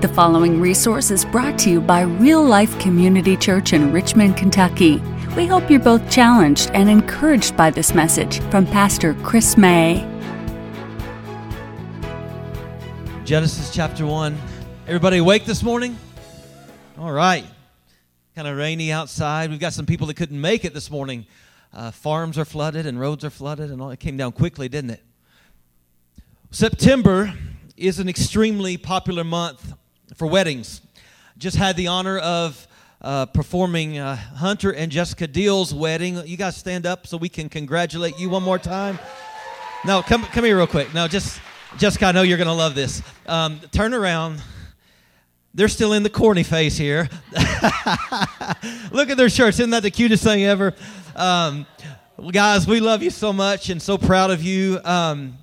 The following resource is brought to you by Real Life Community Church in Richmond, Kentucky. We hope you're both challenged and encouraged by this message from Pastor Chris May. Genesis chapter 1. Everybody awake this morning? All right. Kind of rainy outside. We've got some people that couldn't make it this morning. Uh, farms are flooded and roads are flooded, and all. It came down quickly, didn't it? September is an extremely popular month for weddings. Just had the honor of uh, performing uh, Hunter and Jessica Deal's wedding. You guys stand up so we can congratulate you one more time. No, come come here real quick. No, just Jessica, I know you're gonna love this. Um, turn around. They're still in the corny phase here. Look at their shirts. Isn't that the cutest thing ever? Um, guys, we love you so much and so proud of you. Um,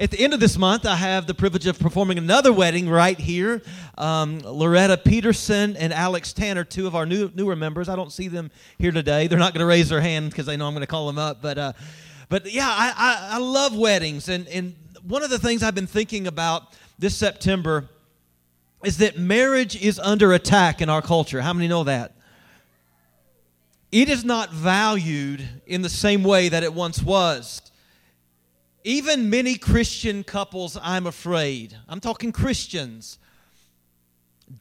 at the end of this month, I have the privilege of performing another wedding right here. Um, Loretta Peterson and Alex Tanner, two of our new, newer members. I don't see them here today. They're not going to raise their hand because they know I'm going to call them up. But, uh, but yeah, I, I, I love weddings. And, and one of the things I've been thinking about this September is that marriage is under attack in our culture. How many know that? It is not valued in the same way that it once was. Even many Christian couples, I'm afraid, I'm talking Christians,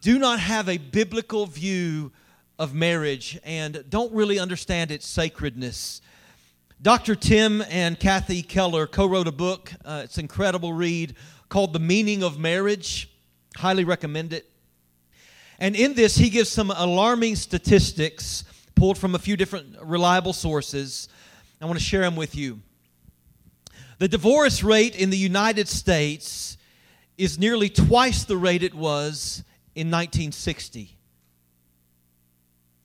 do not have a biblical view of marriage and don't really understand its sacredness. Dr. Tim and Kathy Keller co wrote a book. Uh, it's an incredible read called The Meaning of Marriage. Highly recommend it. And in this, he gives some alarming statistics pulled from a few different reliable sources. I want to share them with you. The divorce rate in the United States is nearly twice the rate it was in 1960.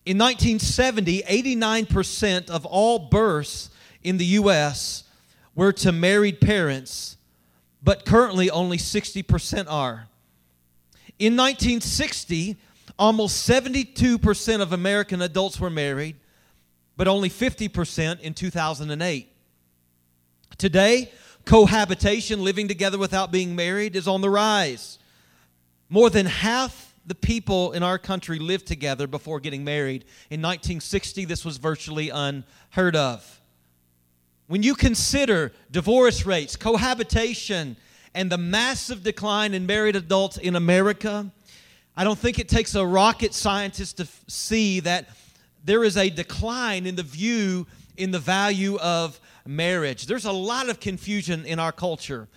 In 1970, 89% of all births in the U.S. were to married parents, but currently only 60% are. In 1960, almost 72% of American adults were married, but only 50% in 2008. Today, cohabitation, living together without being married, is on the rise. More than half the people in our country lived together before getting married. In 1960, this was virtually unheard of. When you consider divorce rates, cohabitation, and the massive decline in married adults in America, I don't think it takes a rocket scientist to f- see that there is a decline in the view in the value of marriage. There's a lot of confusion in our culture.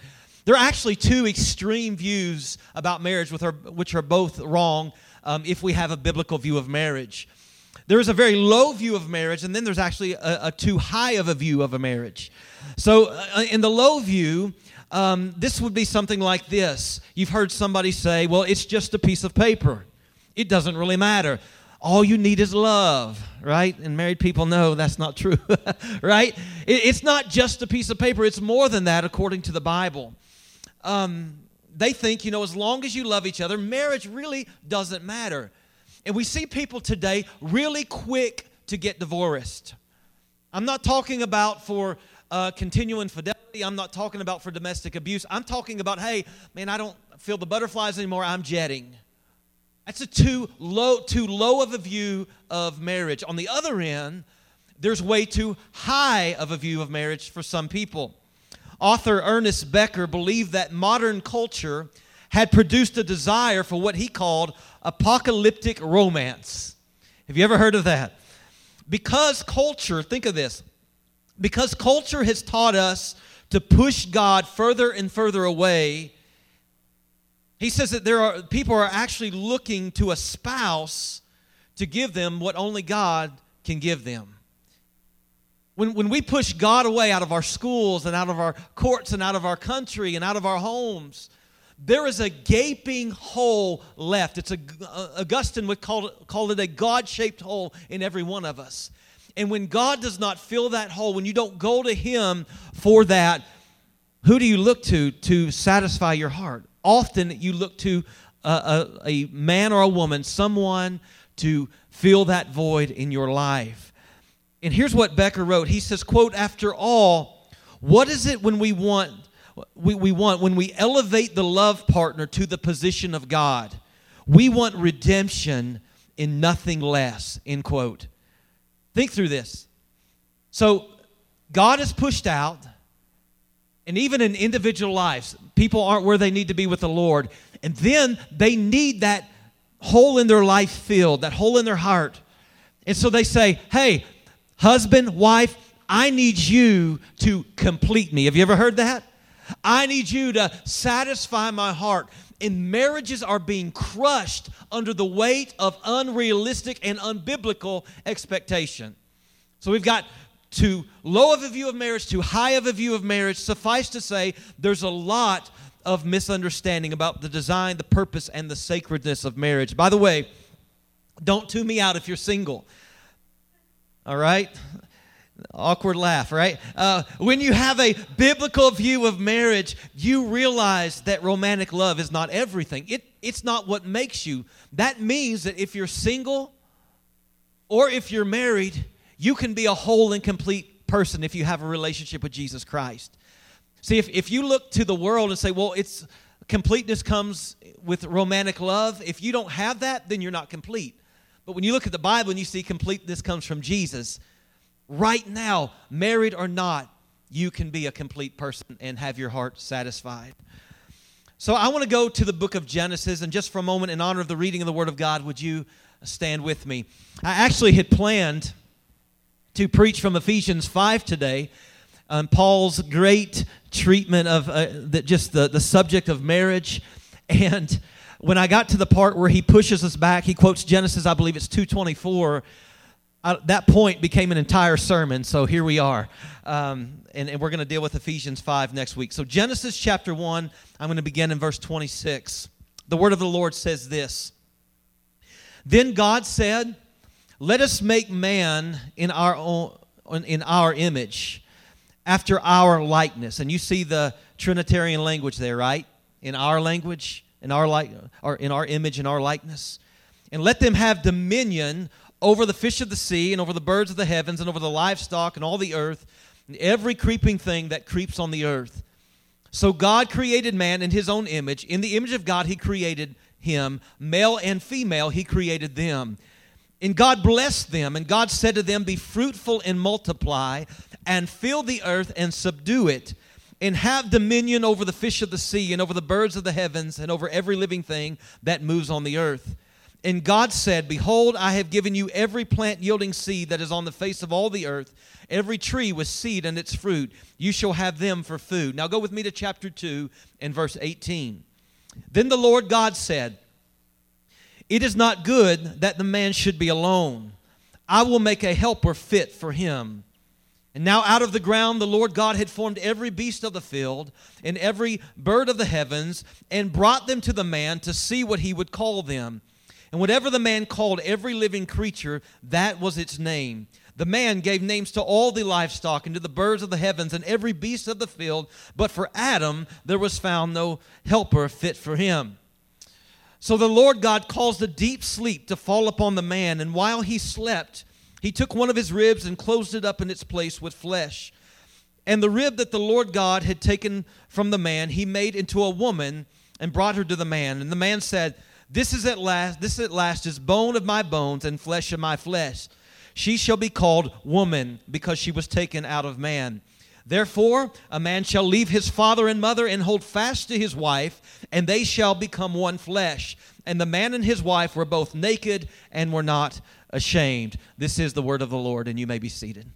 There are actually two extreme views about marriage, which are both wrong um, if we have a biblical view of marriage. There is a very low view of marriage, and then there's actually a, a too high of a view of a marriage. So, uh, in the low view, um, this would be something like this. You've heard somebody say, well, it's just a piece of paper. It doesn't really matter all you need is love, right? And married people know that's not true, right? it's not just a piece of paper, it's more than that according to the Bible. Um, they think, you know, as long as you love each other, marriage really doesn't matter. And we see people today really quick to get divorced. I'm not talking about for uh, continual infidelity. I'm not talking about for domestic abuse. I'm talking about, hey, man, I don't feel the butterflies anymore. I'm jetting. That's a too low, too low of a view of marriage. On the other end, there's way too high of a view of marriage for some people. Author Ernest Becker believed that modern culture had produced a desire for what he called apocalyptic romance. Have you ever heard of that? Because culture, think of this, because culture has taught us to push God further and further away he says that there are people are actually looking to a spouse to give them what only God can give them. When, when we push God away out of our schools and out of our courts and out of our country and out of our homes, there is a gaping hole left. It's a, Augustine would call it, call it a God shaped hole in every one of us. And when God does not fill that hole, when you don't go to Him for that, who do you look to to satisfy your heart? Often you look to a, a, a man or a woman, someone to fill that void in your life. And here's what Becker wrote. He says, quote, after all, what is it when we want we, we want when we elevate the love partner to the position of God? We want redemption in nothing less, end quote. Think through this. So, God is pushed out, and even in individual lives, people aren't where they need to be with the Lord. And then they need that hole in their life filled, that hole in their heart. And so they say, Hey, husband, wife, I need you to complete me. Have you ever heard that? I need you to satisfy my heart. And marriages are being crushed under the weight of unrealistic and unbiblical expectation. So we've got too low of a view of marriage, too high of a view of marriage. Suffice to say, there's a lot of misunderstanding about the design, the purpose, and the sacredness of marriage. By the way, don't tune me out if you're single. All right? Awkward laugh, right? Uh, when you have a biblical view of marriage, you realize that romantic love is not everything. It, it's not what makes you. That means that if you're single or if you're married, you can be a whole and complete person if you have a relationship with Jesus Christ. See, if, if you look to the world and say, well, it's completeness comes with romantic love, if you don't have that, then you're not complete. But when you look at the Bible and you see completeness comes from Jesus, right now, married or not, you can be a complete person and have your heart satisfied. So I want to go to the book of Genesis, and just for a moment, in honor of the reading of the Word of God, would you stand with me? I actually had planned to preach from Ephesians 5 today, on Paul's great treatment of uh, the, just the, the subject of marriage. And when I got to the part where he pushes us back, he quotes Genesis, I believe it's 224 I, that point became an entire sermon, so here we are. Um, and, and we're going to deal with Ephesians 5 next week. So, Genesis chapter 1, I'm going to begin in verse 26. The word of the Lord says this Then God said, Let us make man in our, own, in our image, after our likeness. And you see the Trinitarian language there, right? In our language, in our, like, or in our image, in our likeness. And let them have dominion over the fish of the sea and over the birds of the heavens and over the livestock and all the earth and every creeping thing that creeps on the earth. So God created man in his own image. In the image of God, he created him. Male and female, he created them. And God blessed them, and God said to them, Be fruitful and multiply, and fill the earth and subdue it, and have dominion over the fish of the sea, and over the birds of the heavens, and over every living thing that moves on the earth. And God said, Behold, I have given you every plant yielding seed that is on the face of all the earth, every tree with seed and its fruit. You shall have them for food. Now go with me to chapter 2 and verse 18. Then the Lord God said, It is not good that the man should be alone. I will make a helper fit for him. And now out of the ground the Lord God had formed every beast of the field and every bird of the heavens and brought them to the man to see what he would call them. And whatever the man called every living creature, that was its name. The man gave names to all the livestock and to the birds of the heavens and every beast of the field, but for Adam there was found no helper fit for him. So the Lord God caused a deep sleep to fall upon the man, and while he slept, he took one of his ribs and closed it up in its place with flesh. And the rib that the Lord God had taken from the man, he made into a woman and brought her to the man. And the man said, this is at last, this at last is bone of my bones and flesh of my flesh. She shall be called woman because she was taken out of man. Therefore, a man shall leave his father and mother and hold fast to his wife, and they shall become one flesh. And the man and his wife were both naked and were not ashamed. This is the word of the Lord, and you may be seated.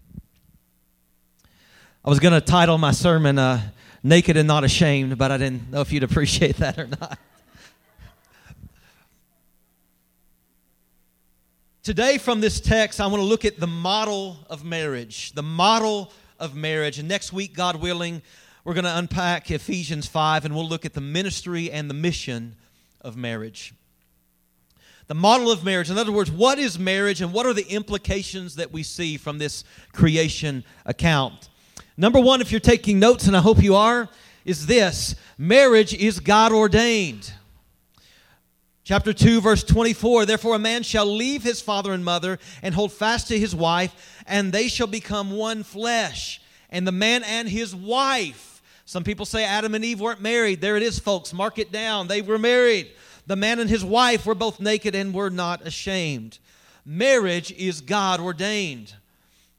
I was going to title my sermon uh, Naked and Not Ashamed, but I didn't know if you'd appreciate that or not. Today, from this text, I want to look at the model of marriage. The model of marriage. And next week, God willing, we're going to unpack Ephesians 5 and we'll look at the ministry and the mission of marriage. The model of marriage. In other words, what is marriage and what are the implications that we see from this creation account? Number one, if you're taking notes, and I hope you are, is this marriage is God ordained. Chapter 2, verse 24 Therefore, a man shall leave his father and mother and hold fast to his wife, and they shall become one flesh. And the man and his wife. Some people say Adam and Eve weren't married. There it is, folks. Mark it down. They were married. the man and his wife were both naked and were not ashamed. Marriage is God ordained.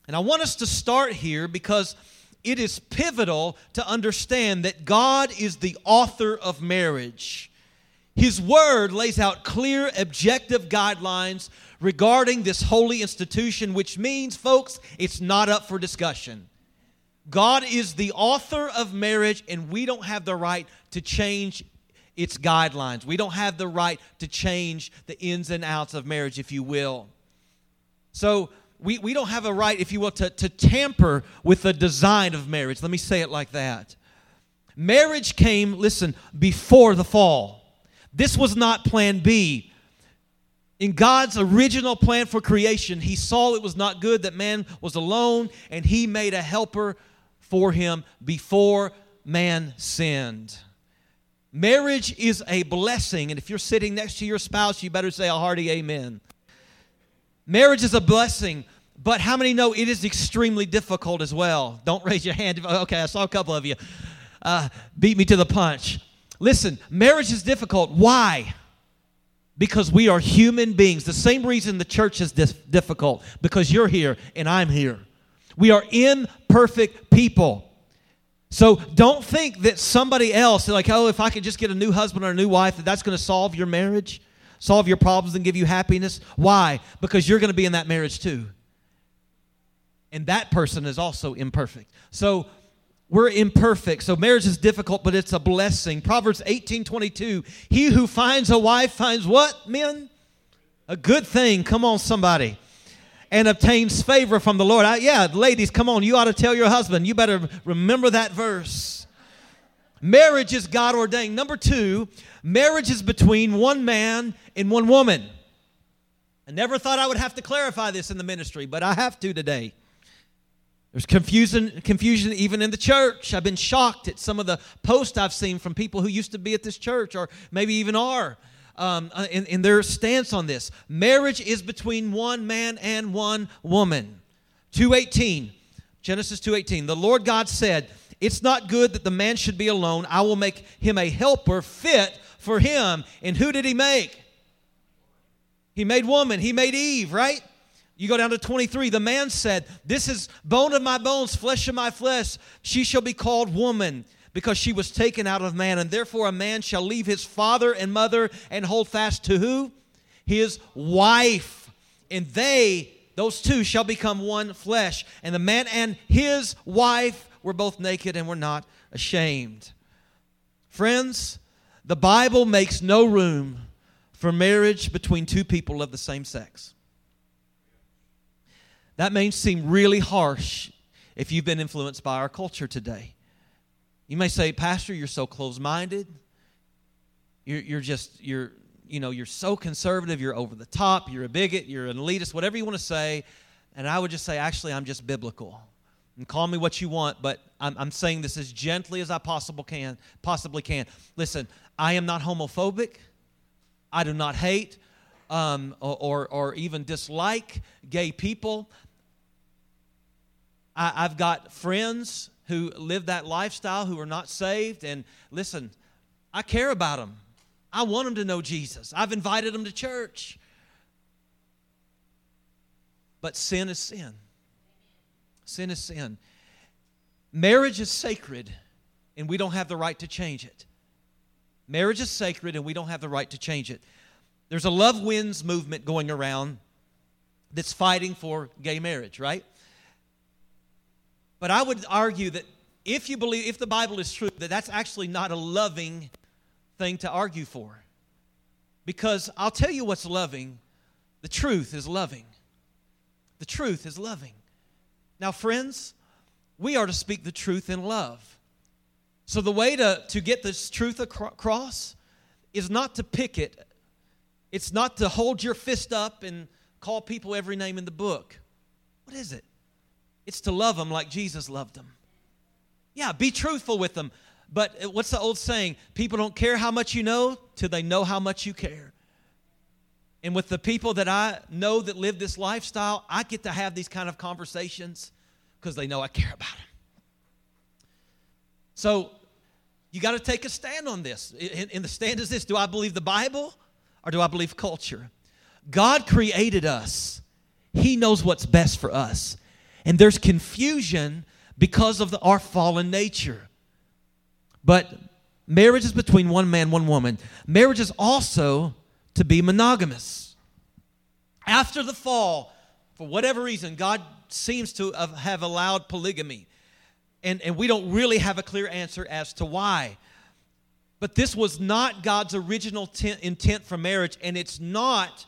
And I want us to start here because it is pivotal to understand that God is the author of marriage. His word lays out clear, objective guidelines regarding this holy institution, which means, folks, it's not up for discussion. God is the author of marriage, and we don't have the right to change its guidelines. We don't have the right to change the ins and outs of marriage, if you will. So, we, we don't have a right, if you will, to, to tamper with the design of marriage. Let me say it like that. Marriage came, listen, before the fall. This was not plan B. In God's original plan for creation, He saw it was not good that man was alone, and He made a helper for him before man sinned. Marriage is a blessing, and if you're sitting next to your spouse, you better say a hearty amen. Marriage is a blessing, but how many know it is extremely difficult as well? Don't raise your hand. Okay, I saw a couple of you. Uh, beat me to the punch. Listen, marriage is difficult. Why? Because we are human beings. The same reason the church is difficult, because you're here and I'm here. We are imperfect people. So don't think that somebody else, like, oh, if I could just get a new husband or a new wife, that that's going to solve your marriage, solve your problems, and give you happiness. Why? Because you're going to be in that marriage too. And that person is also imperfect. So we're imperfect. So marriage is difficult, but it's a blessing. Proverbs 18 22. He who finds a wife finds what, men? A good thing. Come on, somebody and obtains favor from the Lord. I, yeah, ladies, come on. You ought to tell your husband. You better remember that verse. Marriage is God ordained. Number two, marriage is between one man and one woman. I never thought I would have to clarify this in the ministry, but I have to today. There's confusion, confusion even in the church. I've been shocked at some of the posts I've seen from people who used to be at this church or maybe even are um, uh, in, in their stance on this. Marriage is between one man and one woman. 218, Genesis 2:18. The Lord God said, "It's not good that the man should be alone. I will make him a helper fit for him." And who did he make? He made woman. He made Eve, right? You go down to 23. The man said, This is bone of my bones, flesh of my flesh. She shall be called woman because she was taken out of man. And therefore, a man shall leave his father and mother and hold fast to who? His wife. And they, those two, shall become one flesh. And the man and his wife were both naked and were not ashamed. Friends, the Bible makes no room for marriage between two people of the same sex. That may seem really harsh if you've been influenced by our culture today. You may say, Pastor, you're so close minded. You're, you're just, you're, you know, you're so conservative, you're over the top, you're a bigot, you're an elitist, whatever you want to say. And I would just say, actually, I'm just biblical. And call me what you want, but I'm, I'm saying this as gently as I possible can, possibly can. Listen, I am not homophobic. I do not hate um, or, or, or even dislike gay people. I, I've got friends who live that lifestyle who are not saved. And listen, I care about them. I want them to know Jesus. I've invited them to church. But sin is sin. Sin is sin. Marriage is sacred, and we don't have the right to change it. Marriage is sacred, and we don't have the right to change it. There's a Love Wins movement going around that's fighting for gay marriage, right? But I would argue that if you believe, if the Bible is true, that that's actually not a loving thing to argue for. Because I'll tell you what's loving the truth is loving. The truth is loving. Now, friends, we are to speak the truth in love. So, the way to, to get this truth across is not to pick it, it's not to hold your fist up and call people every name in the book. What is it? It's to love them like Jesus loved them. Yeah, be truthful with them. But uh, what's the old saying? People don't care how much you know till they know how much you care. And with the people that I know that live this lifestyle, I get to have these kind of conversations because they know I care about them. So You got to take a stand on this. And the stand is this Do I believe the Bible or do I believe culture? God created us, He knows what's best for us. And there's confusion because of the, our fallen nature. But marriage is between one man, one woman. Marriage is also to be monogamous. After the fall, for whatever reason, God seems to have allowed polygamy. And, and we don't really have a clear answer as to why. But this was not God's original intent for marriage, and it's not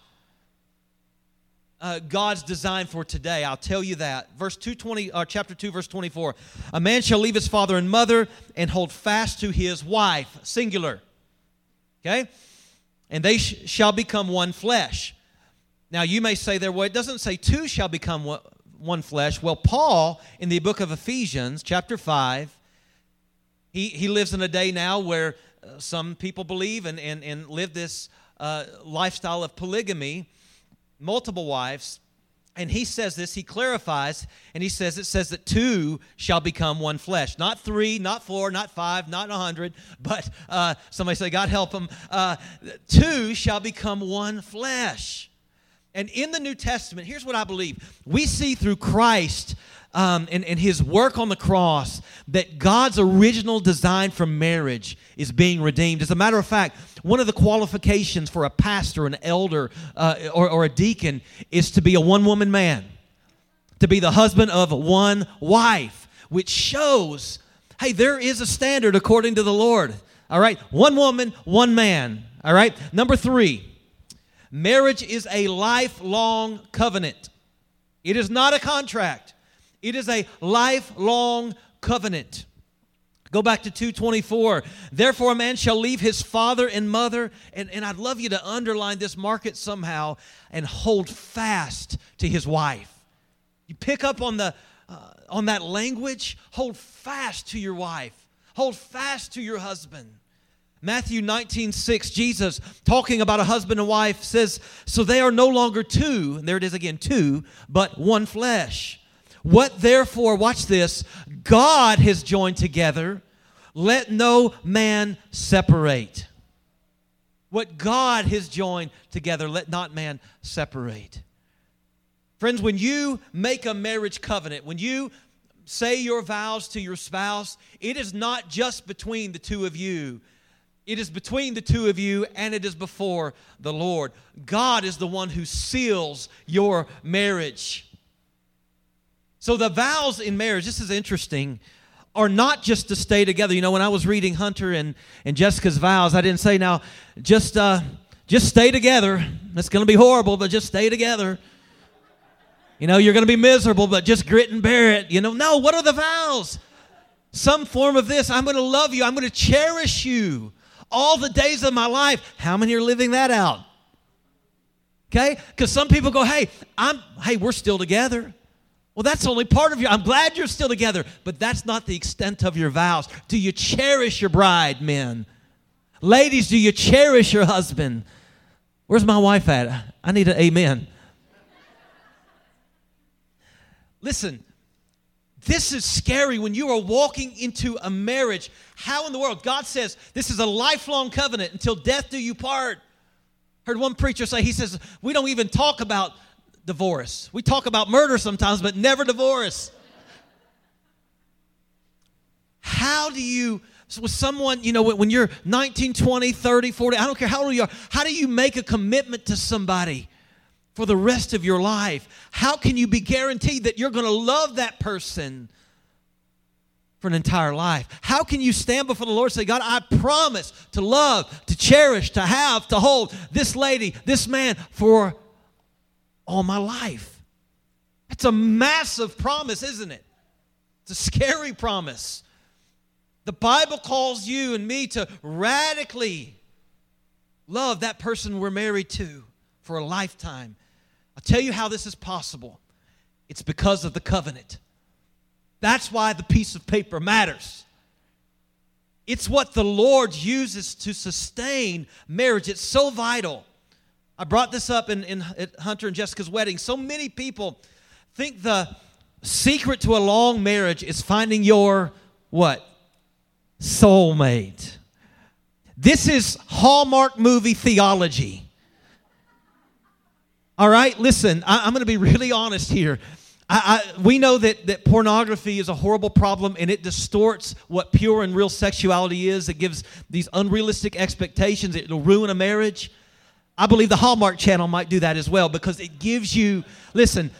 uh, God's design for today. I'll tell you that. Verse 220, uh, chapter 2, verse 24. A man shall leave his father and mother and hold fast to his wife, singular. Okay? And they sh- shall become one flesh. Now, you may say there, well, it doesn't say two shall become one flesh. Well, Paul, in the book of Ephesians, chapter 5, he, he lives in a day now where uh, some people believe and, and, and live this uh, lifestyle of polygamy multiple wives. And he says this, he clarifies, and he says, it says that two shall become one flesh. Not three, not four, not five, not a hundred, but uh, somebody say, God help them. Uh, two shall become one flesh. And in the New Testament, here's what I believe we see through Christ um, and, and his work on the cross that God's original design for marriage is being redeemed. As a matter of fact, one of the qualifications for a pastor, an elder, uh, or, or a deacon is to be a one woman man, to be the husband of one wife, which shows hey, there is a standard according to the Lord. All right, one woman, one man. All right, number three, marriage is a lifelong covenant, it is not a contract. It is a lifelong covenant. Go back to 224. Therefore, a man shall leave his father and mother. And, and I'd love you to underline this, mark it somehow, and hold fast to his wife. You pick up on, the, uh, on that language, hold fast to your wife, hold fast to your husband. Matthew 19, 6, Jesus talking about a husband and wife says, So they are no longer two, and there it is again, two, but one flesh. What therefore, watch this, God has joined together, let no man separate. What God has joined together, let not man separate. Friends, when you make a marriage covenant, when you say your vows to your spouse, it is not just between the two of you. It is between the two of you and it is before the Lord. God is the one who seals your marriage. So the vows in marriage, this is interesting, are not just to stay together. You know, when I was reading Hunter and, and Jessica's vows, I didn't say, now, just, uh, just stay together. It's going to be horrible, but just stay together. You know, you're going to be miserable, but just grit and bear it. You know, no, what are the vows? Some form of this. I'm going to love you. I'm going to cherish you all the days of my life. How many are living that out? Okay? Because some people go, hey, I'm, hey, we're still together. Well, that's only part of your. I'm glad you're still together, but that's not the extent of your vows. Do you cherish your bride, men? Ladies, do you cherish your husband? Where's my wife at? I need an amen. Listen, this is scary when you are walking into a marriage. How in the world? God says this is a lifelong covenant until death do you part. Heard one preacher say, he says, we don't even talk about divorce. We talk about murder sometimes, but never divorce. How do you, with someone, you know, when you're 19, 20, 30, 40, I don't care how old you are, how do you make a commitment to somebody for the rest of your life? How can you be guaranteed that you're going to love that person? for an entire life. How can you stand before the Lord and say, God, I promise to love, to cherish, to have, to hold this lady, this man for all my life. That's a massive promise, isn't it? It's a scary promise. The Bible calls you and me to radically love that person we're married to for a lifetime. I'll tell you how this is possible. It's because of the covenant. That's why the piece of paper matters. It's what the Lord uses to sustain marriage. It's so vital. I brought this up in, in at Hunter and Jessica's wedding. So many people think the secret to a long marriage is finding your what? soulmate. This is Hallmark movie theology. All right, listen, I, am going to be really honest here. I, I, we know that, that pornography is a horrible problem and it distorts what pure and real sexuality is. It gives these unrealistic expectations, it'll ruin a marriage. I believe the Hallmark channel might do that as well because it gives you, listen,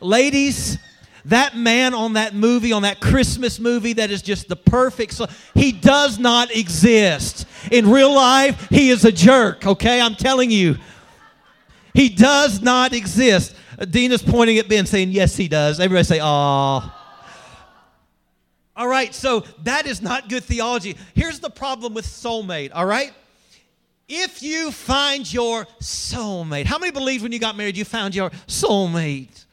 ladies, that man on that movie, on that Christmas movie that is just the perfect, he does not exist. In real life, he is a jerk, okay? I'm telling you. He does not exist. Dina's pointing at Ben saying, Yes, he does. Everybody say, Aw. All right, so that is not good theology. Here's the problem with soulmate, all right? If you find your soulmate, how many believe when you got married you found your soulmate?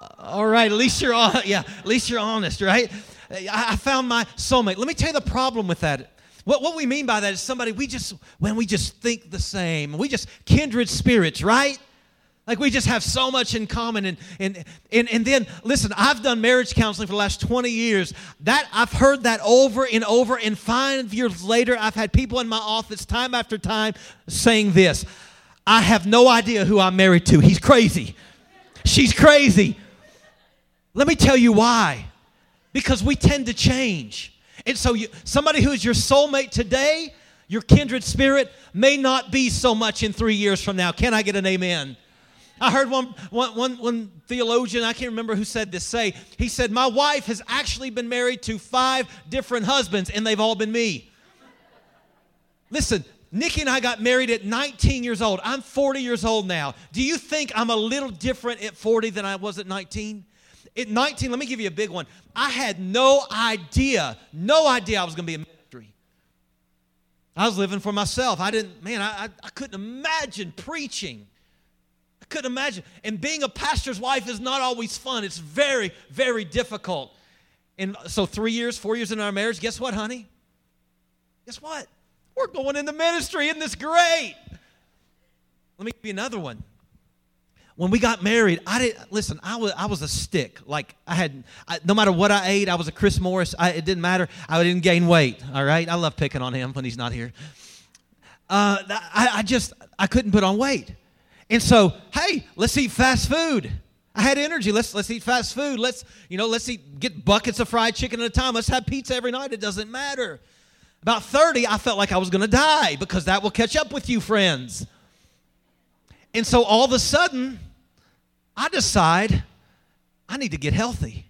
Uh, all right, at least you're on, yeah, at least you're honest, right? I found my soulmate. Let me tell you the problem with that. What, what we mean by that is somebody we just, when we just think the same, we just kindred spirits, right? Like we just have so much in common. And, and, and, and then, listen, I've done marriage counseling for the last 20 years. That I've heard that over and over. And five years later, I've had people in my office time after time saying this I have no idea who I'm married to. He's crazy. She's crazy. Let me tell you why. Because we tend to change. And so, you, somebody who is your soulmate today, your kindred spirit, may not be so much in three years from now. Can I get an amen? I heard one, one, one, one theologian, I can't remember who said this, say, he said, My wife has actually been married to five different husbands, and they've all been me. Listen, Nikki and I got married at 19 years old. I'm 40 years old now. Do you think I'm a little different at 40 than I was at 19? At 19, let me give you a big one. I had no idea, no idea I was going to be a ministry. I was living for myself. I didn't, man, I, I, I couldn't imagine preaching. Couldn't imagine. And being a pastor's wife is not always fun, it's very, very difficult. And so, three years, four years in our marriage, guess what, honey? Guess what? We're going into ministry. Isn't this great? Let me give you another one when we got married, I didn't listen. I was I was a stick. Like I had, I, no matter what I ate, I was a Chris Morris. I, it didn't matter. I didn't gain weight. All right, I love picking on him when he's not here. Uh, I, I just I couldn't put on weight, and so hey, let's eat fast food. I had energy. Let's let's eat fast food. Let's you know let's eat get buckets of fried chicken at a time. Let's have pizza every night. It doesn't matter. About 30, I felt like I was going to die because that will catch up with you, friends. And so all of a sudden, I decide I need to get healthy.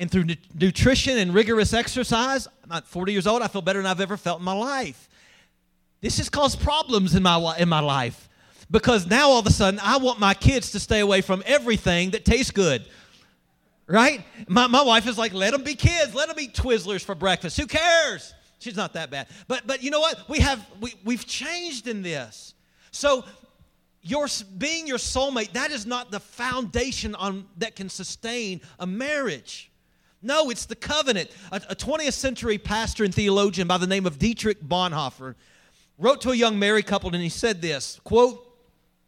And through nutrition and rigorous exercise, I'm not 40 years old, I feel better than I've ever felt in my life. This has caused problems in my, in my life because now all of a sudden I want my kids to stay away from everything that tastes good. Right? My, my wife is like, let them be kids, let them eat Twizzlers for breakfast. Who cares? She's not that bad. But but you know what? We have we, we've changed in this. So your being your soulmate that is not the foundation on that can sustain a marriage no it's the covenant a, a 20th century pastor and theologian by the name of dietrich bonhoeffer wrote to a young married couple and he said this quote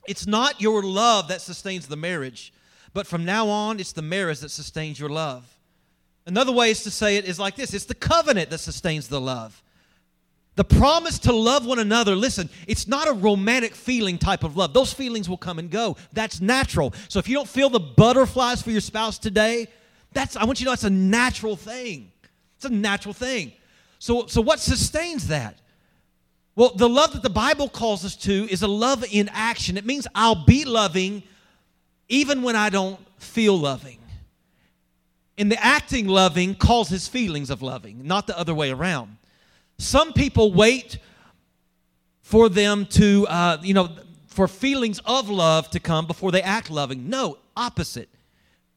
it's not your love that sustains the marriage but from now on it's the marriage that sustains your love another way is to say it is like this it's the covenant that sustains the love the promise to love one another, listen, it's not a romantic feeling type of love. Those feelings will come and go. That's natural. So if you don't feel the butterflies for your spouse today, that's I want you to know that's a natural thing. It's a natural thing. So so what sustains that? Well, the love that the Bible calls us to is a love in action. It means I'll be loving even when I don't feel loving. And the acting loving causes feelings of loving, not the other way around. Some people wait for them to, uh, you know, for feelings of love to come before they act loving. No, opposite.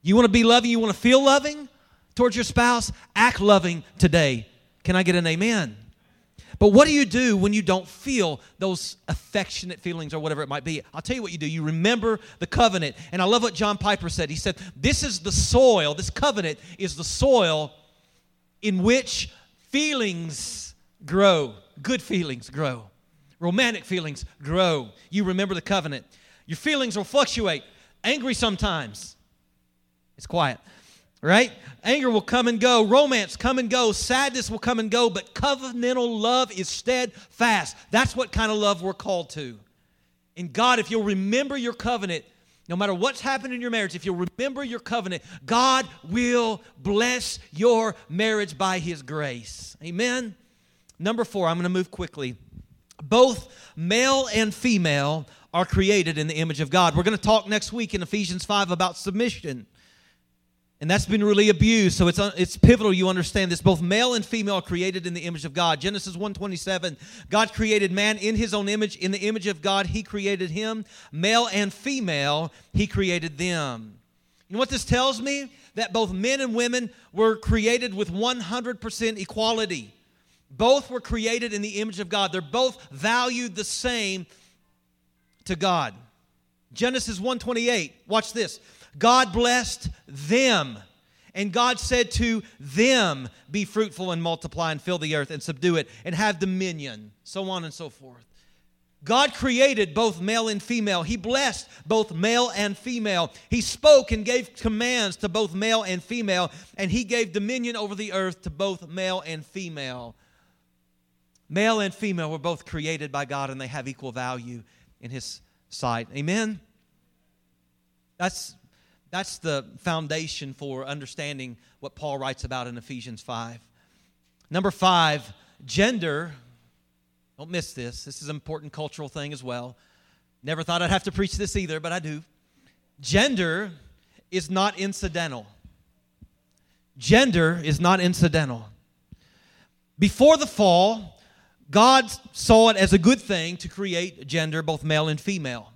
You want to be loving, you want to feel loving towards your spouse, act loving today. Can I get an amen? But what do you do when you don't feel those affectionate feelings or whatever it might be? I'll tell you what you do. You remember the covenant. And I love what John Piper said. He said, This is the soil, this covenant is the soil in which feelings grow. Good feelings grow. Romantic feelings grow. You remember the covenant. Your feelings will fluctuate. Angry sometimes. It's quiet. Right? Anger will come and go. Romance come and go. Sadness will come and go. But covenantal love is steadfast. That's what kind of love we're called to. And God, if you'll remember your covenant, no matter what's happened in your marriage, if you'll remember your covenant, God will bless your marriage by His grace. Amen? Number four, I'm going to move quickly. Both male and female are created in the image of God. We're going to talk next week in Ephesians 5 about submission. And that's been really abused. So it's, it's pivotal you understand this. Both male and female are created in the image of God. Genesis 1:27, God created man in his own image. In the image of God, he created him. Male and female, he created them. You know what this tells me? That both men and women were created with 100% equality. Both were created in the image of God. They're both valued the same to God. Genesis 1:28. Watch this. God blessed them. And God said to them, Be fruitful and multiply and fill the earth and subdue it and have dominion, so on and so forth. God created both male and female. He blessed both male and female. He spoke and gave commands to both male and female, and He gave dominion over the earth to both male and female. Male and female were both created by God, and they have equal value in His sight. Amen? That's that's the foundation for understanding what Paul writes about in Ephesians 5. Number five, gender. Don't miss this. This is an important cultural thing as well. Never thought I'd have to preach this either, but I do. Gender is not incidental. Gender is not incidental. Before the fall, God saw it as a good thing to create gender, both male and female.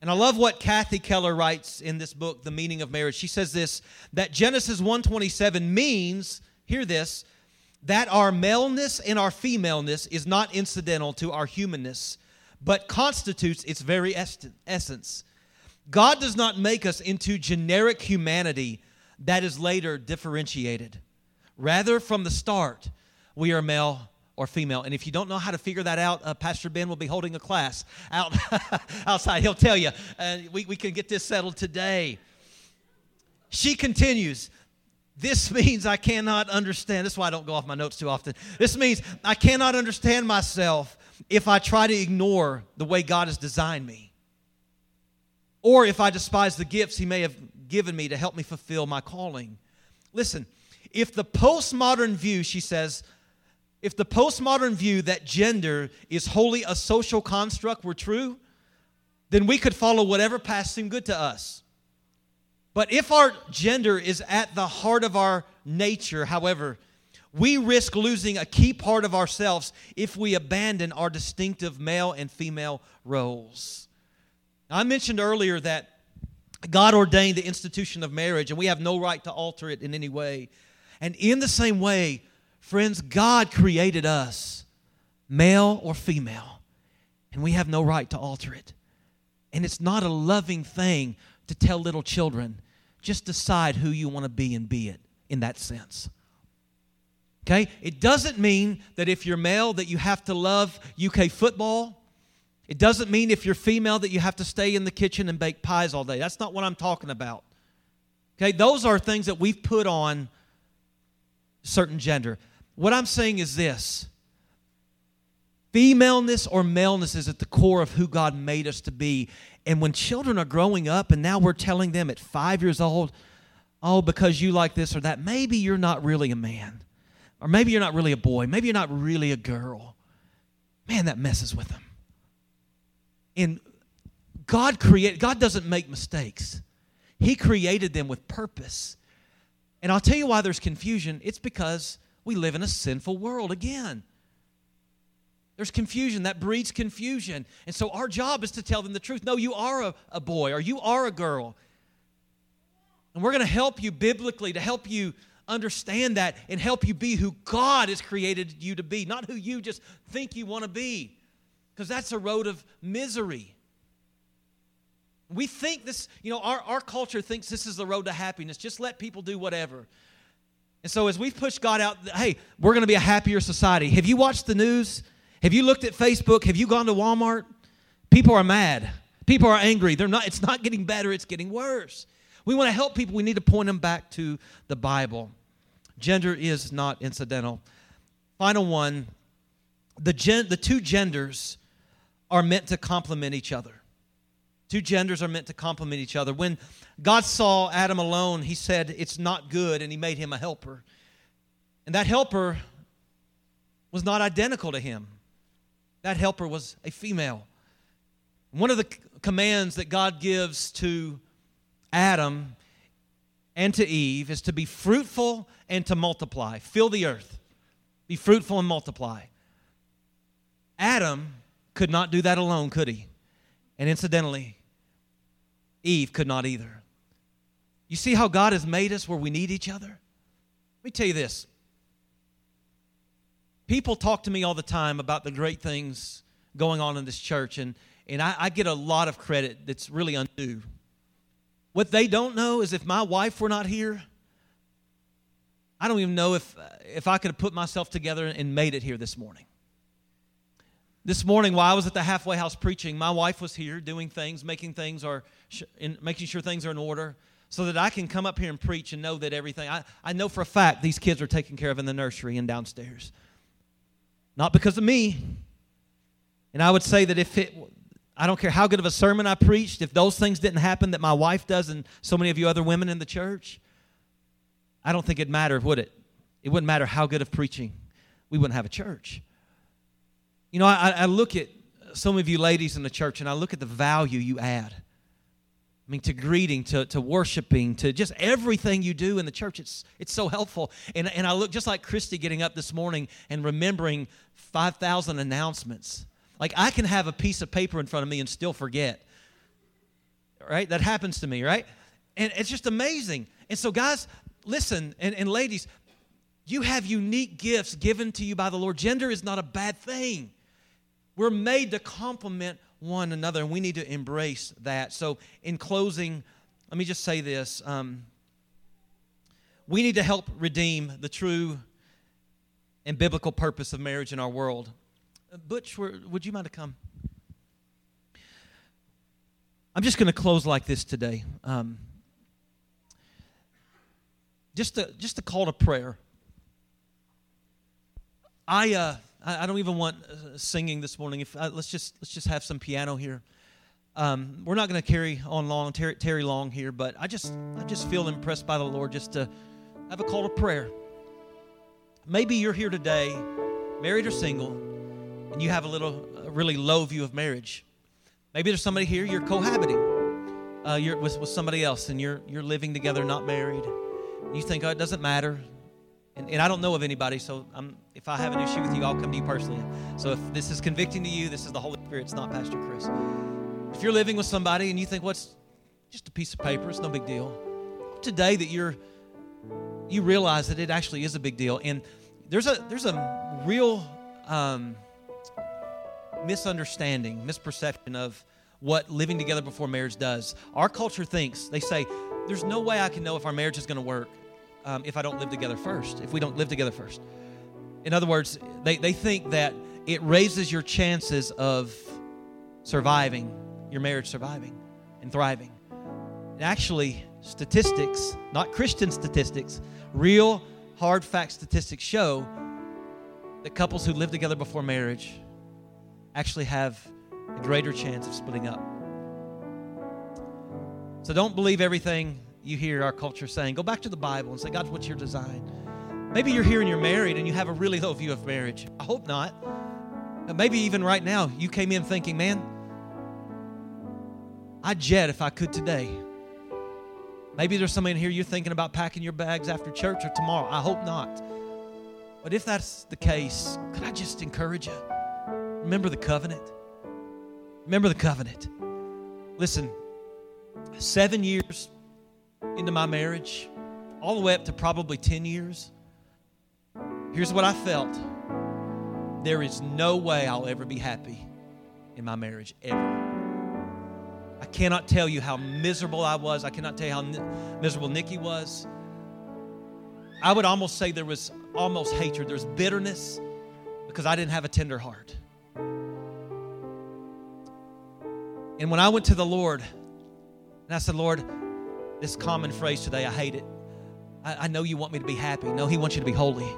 And I love what Kathy Keller writes in this book, The Meaning of Marriage. She says this that Genesis 127 means, hear this, that our maleness and our femaleness is not incidental to our humanness, but constitutes its very essence. God does not make us into generic humanity that is later differentiated. Rather, from the start, we are male or female. And if you don't know how to figure that out, uh, Pastor Ben will be holding a class out outside. He'll tell you. Uh, we, we can get this settled today. She continues. This means I cannot understand. This is why I don't go off my notes too often. This means I cannot understand myself if I try to ignore the way God has designed me. Or if I despise the gifts He may have given me to help me fulfill my calling. Listen, if the postmodern view, she says, if the postmodern view that gender is wholly a social construct were true, then we could follow whatever path seemed good to us. But if our gender is at the heart of our nature, however, we risk losing a key part of ourselves if we abandon our distinctive male and female roles. Now, I mentioned earlier that God ordained the institution of marriage, and we have no right to alter it in any way. And in the same way, Friends, God created us, male or female, and we have no right to alter it. And it's not a loving thing to tell little children, just decide who you want to be and be it in that sense. Okay? It doesn't mean that if you're male that you have to love UK football. It doesn't mean if you're female that you have to stay in the kitchen and bake pies all day. That's not what I'm talking about. Okay? Those are things that we've put on certain gender. What I'm saying is this femaleness or maleness is at the core of who God made us to be. And when children are growing up and now we're telling them at five years old, oh, because you like this or that, maybe you're not really a man. Or maybe you're not really a boy. Maybe you're not really a girl. Man, that messes with them. And God create God doesn't make mistakes. He created them with purpose. And I'll tell you why there's confusion. It's because we live in a sinful world again. There's confusion that breeds confusion. And so our job is to tell them the truth. No, you are a, a boy or you are a girl. And we're going to help you biblically to help you understand that and help you be who God has created you to be, not who you just think you want to be. Because that's a road of misery. We think this, you know, our, our culture thinks this is the road to happiness. Just let people do whatever. And so, as we've pushed God out, hey, we're going to be a happier society. Have you watched the news? Have you looked at Facebook? Have you gone to Walmart? People are mad. People are angry. They're not, it's not getting better, it's getting worse. We want to help people, we need to point them back to the Bible. Gender is not incidental. Final one the, gen- the two genders are meant to complement each other. Two genders are meant to complement each other. When God saw Adam alone, he said, It's not good, and he made him a helper. And that helper was not identical to him, that helper was a female. One of the commands that God gives to Adam and to Eve is to be fruitful and to multiply. Fill the earth. Be fruitful and multiply. Adam could not do that alone, could he? And incidentally, Eve could not either. You see how God has made us where we need each other? Let me tell you this. People talk to me all the time about the great things going on in this church, and, and I, I get a lot of credit that's really undue. What they don't know is if my wife were not here, I don't even know if, if I could have put myself together and made it here this morning. This morning, while I was at the halfway house preaching, my wife was here doing things, making things are, making sure things are in order, so that I can come up here and preach and know that everything. I, I know for a fact these kids are taken care of in the nursery and downstairs, not because of me. And I would say that if it, I don't care how good of a sermon I preached, if those things didn't happen that my wife does and so many of you other women in the church, I don't think it'd matter, would it? It wouldn't matter how good of preaching. We wouldn't have a church. You know, I, I look at some of you ladies in the church and I look at the value you add. I mean, to greeting, to, to worshiping, to just everything you do in the church. It's, it's so helpful. And, and I look just like Christy getting up this morning and remembering 5,000 announcements. Like, I can have a piece of paper in front of me and still forget. Right? That happens to me, right? And it's just amazing. And so, guys, listen, and, and ladies, you have unique gifts given to you by the Lord. Gender is not a bad thing. We're made to complement one another, and we need to embrace that. So, in closing, let me just say this. Um, we need to help redeem the true and biblical purpose of marriage in our world. Butch, would you mind to come? I'm just going to close like this today. Um, just a just a call to prayer. I uh, I, don't even want uh, singing this morning. If uh, let's just let's just have some piano here. Um, we're not going to carry on long, tarry, tarry long here, but I just I just feel impressed by the Lord just to have a call to prayer. Maybe you're here today, married or single, and you have a little a really low view of marriage. Maybe there's somebody here you're cohabiting, uh, you're with, with somebody else, and you're you're living together, not married. You think oh, it doesn't matter. And, and I don't know of anybody, so I'm, if I have an issue with you, I'll come to you personally. So if this is convicting to you, this is the Holy Spirit, it's not Pastor Chris. If you're living with somebody and you think, what's well, just a piece of paper, it's no big deal. Today that you're you realize that it actually is a big deal. And there's a there's a real um, misunderstanding, misperception of what living together before marriage does. Our culture thinks, they say, there's no way I can know if our marriage is going to work um, if I don't live together first, if we don't live together first. In other words, they, they think that it raises your chances of surviving, your marriage surviving and thriving. And actually, statistics, not Christian statistics, real hard fact statistics show that couples who live together before marriage actually have a greater chance of splitting up. So don't believe everything you hear our culture saying. Go back to the Bible and say, God, what's your design? Maybe you're here and you're married and you have a really low view of marriage. I hope not. Maybe even right now, you came in thinking, man, I'd jet if I could today. Maybe there's somebody in here you're thinking about packing your bags after church or tomorrow. I hope not. But if that's the case, could I just encourage you? Remember the covenant. Remember the covenant. Listen, seven years into my marriage, all the way up to probably 10 years, here's what I felt there is no way I'll ever be happy in my marriage, ever. I cannot tell you how miserable I was. I cannot tell you how miserable Nikki was. I would almost say there was almost hatred. There's bitterness because I didn't have a tender heart. And when I went to the Lord and I said, Lord, this common phrase today. I hate it. I, I know you want me to be happy. No, He wants you to be holy.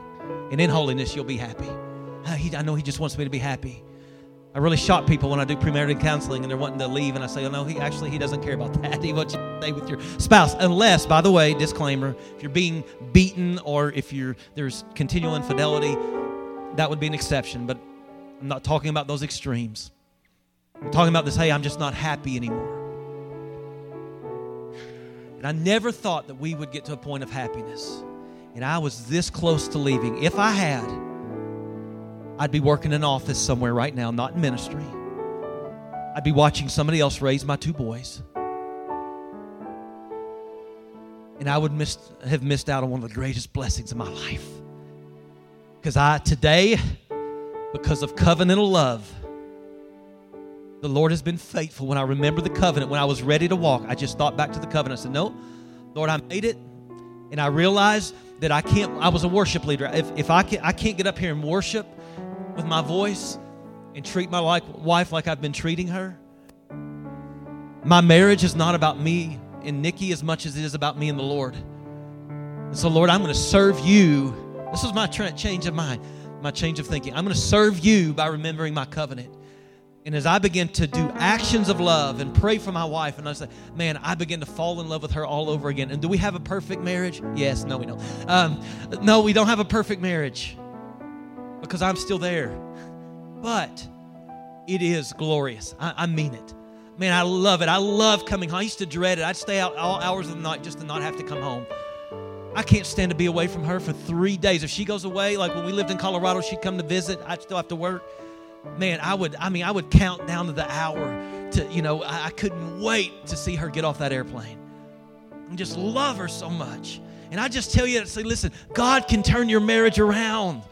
And in holiness, you'll be happy. Uh, he, I know He just wants me to be happy. I really shock people when I do premarital counseling and they're wanting to leave, and I say, "Oh no, he actually he doesn't care about that. He wants you to stay with your spouse, unless, by the way, disclaimer: if you're being beaten or if you're there's continual infidelity, that would be an exception. But I'm not talking about those extremes. I'm talking about this. Hey, I'm just not happy anymore. And I never thought that we would get to a point of happiness. And I was this close to leaving. If I had, I'd be working in an office somewhere right now, not in ministry. I'd be watching somebody else raise my two boys. And I would miss, have missed out on one of the greatest blessings of my life. Because I, today, because of covenantal love, the Lord has been faithful. When I remember the covenant, when I was ready to walk, I just thought back to the covenant. I said, No, Lord, I made it. And I realized that I can't, I was a worship leader. If, if I, can, I can't get up here and worship with my voice and treat my like, wife like I've been treating her, my marriage is not about me and Nikki as much as it is about me and the Lord. And so, Lord, I'm going to serve you. This is my change of mind, my change of thinking. I'm going to serve you by remembering my covenant. And as I begin to do actions of love and pray for my wife, and I say, man, I begin to fall in love with her all over again. And do we have a perfect marriage? Yes, no, we don't. Um, no, we don't have a perfect marriage because I'm still there. But it is glorious. I, I mean it. Man, I love it. I love coming home. I used to dread it. I'd stay out all hours of the night just to not have to come home. I can't stand to be away from her for three days. If she goes away, like when we lived in Colorado, she'd come to visit. I'd still have to work man, I would, I mean, I would count down to the hour to, you know, I, I couldn't wait to see her get off that airplane and just love her so much. And I just tell you to say, listen, God can turn your marriage around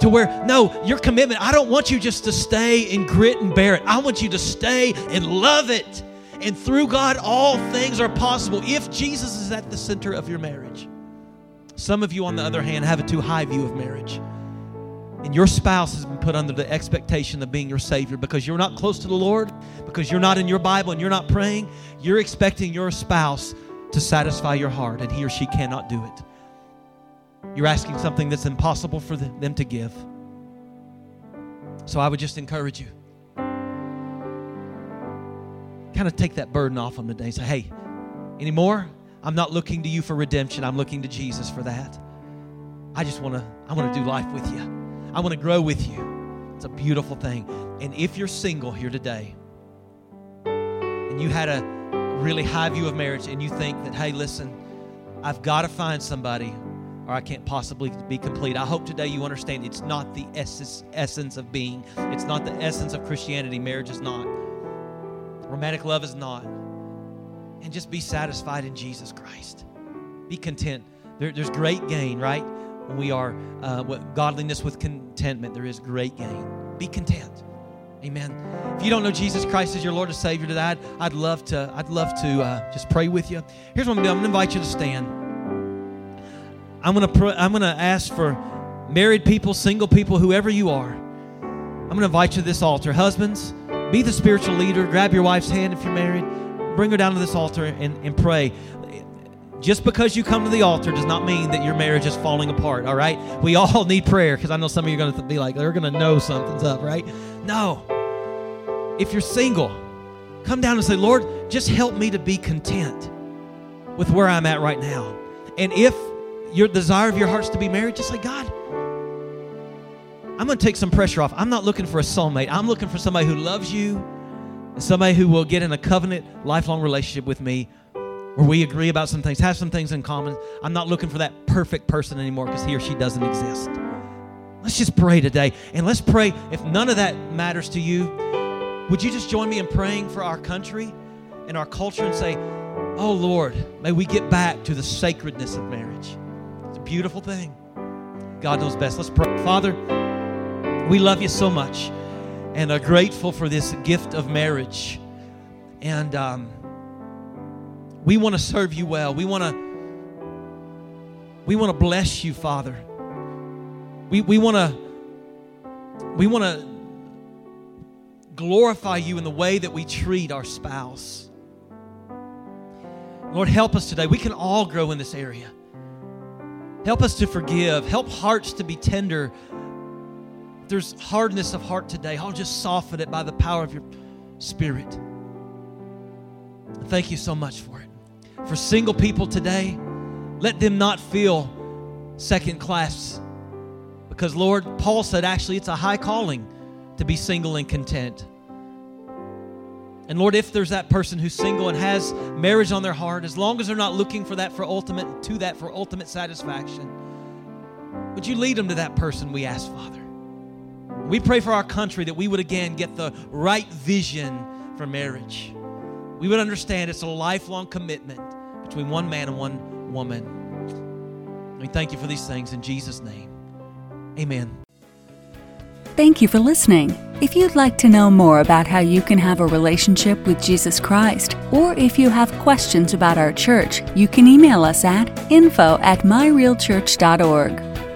to where, no, your commitment, I don't want you just to stay and grit and bear it. I want you to stay and love it. And through God, all things are possible if Jesus is at the center of your marriage. Some of you, on the other hand, have a too high view of marriage and your spouse has been put under the expectation of being your Savior because you're not close to the Lord, because you're not in your Bible and you're not praying, you're expecting your spouse to satisfy your heart, and he or she cannot do it. You're asking something that's impossible for them to give. So I would just encourage you. Kind of take that burden off them today. Say, hey, anymore? I'm not looking to you for redemption. I'm looking to Jesus for that. I just want to I want to do life with you. I want to grow with you. It's a beautiful thing. And if you're single here today and you had a really high view of marriage and you think that, hey, listen, I've got to find somebody or I can't possibly be complete. I hope today you understand it's not the essence, of being, it's not the essence of Christianity. Marriage is not, romantic love is not. And just be satisfied in Jesus Christ. Be content. There, there's great gain, right? When we are uh, what godliness with contentment, there is great gain. Be content. Amen. If you don't know Jesus Christ as your Lord and Savior today, I'd, I'd love to. I'd love to uh, just pray with you. Here's what I'm going to do. I'm going to invite you to stand. I'm going to. Pr- I'm going to ask for married people, single people, whoever you are. I'm going to invite you to this altar. Husbands, be the spiritual leader. Grab your wife's hand if you're married. Bring her down to this altar and, and pray. Just because you come to the altar does not mean that your marriage is falling apart, all right? We all need prayer because I know some of you are going to be like, they're going to know something's up, right? No. If you're single, come down and say, Lord, just help me to be content with where I'm at right now. And if your desire of your heart's to be married, just say, God, I'm going to take some pressure off. I'm not looking for a soulmate. I'm looking for somebody who loves you and somebody who will get in a covenant, lifelong relationship with me where we agree about some things, have some things in common. I'm not looking for that perfect person anymore because he or she doesn't exist. Let's just pray today. And let's pray, if none of that matters to you, would you just join me in praying for our country and our culture and say, Oh Lord, may we get back to the sacredness of marriage. It's a beautiful thing. God knows best. Let's pray. Father, we love you so much and are grateful for this gift of marriage. And, um, we want to serve you well. We want to we want to bless you, Father. We, we want to we want to glorify you in the way that we treat our spouse. Lord, help us today. We can all grow in this area. Help us to forgive. Help hearts to be tender. If there's hardness of heart today, I'll just soften it by the power of your Spirit. Thank you so much for it. For single people today, let them not feel second class. Because, Lord, Paul said actually it's a high calling to be single and content. And Lord, if there's that person who's single and has marriage on their heart, as long as they're not looking for that for ultimate to that for ultimate satisfaction, would you lead them to that person, we ask, Father? We pray for our country that we would again get the right vision for marriage. We would understand it's a lifelong commitment between one man and one woman. We thank you for these things in Jesus' name. Amen. Thank you for listening. If you'd like to know more about how you can have a relationship with Jesus Christ, or if you have questions about our church, you can email us at info at myrealchurch.org.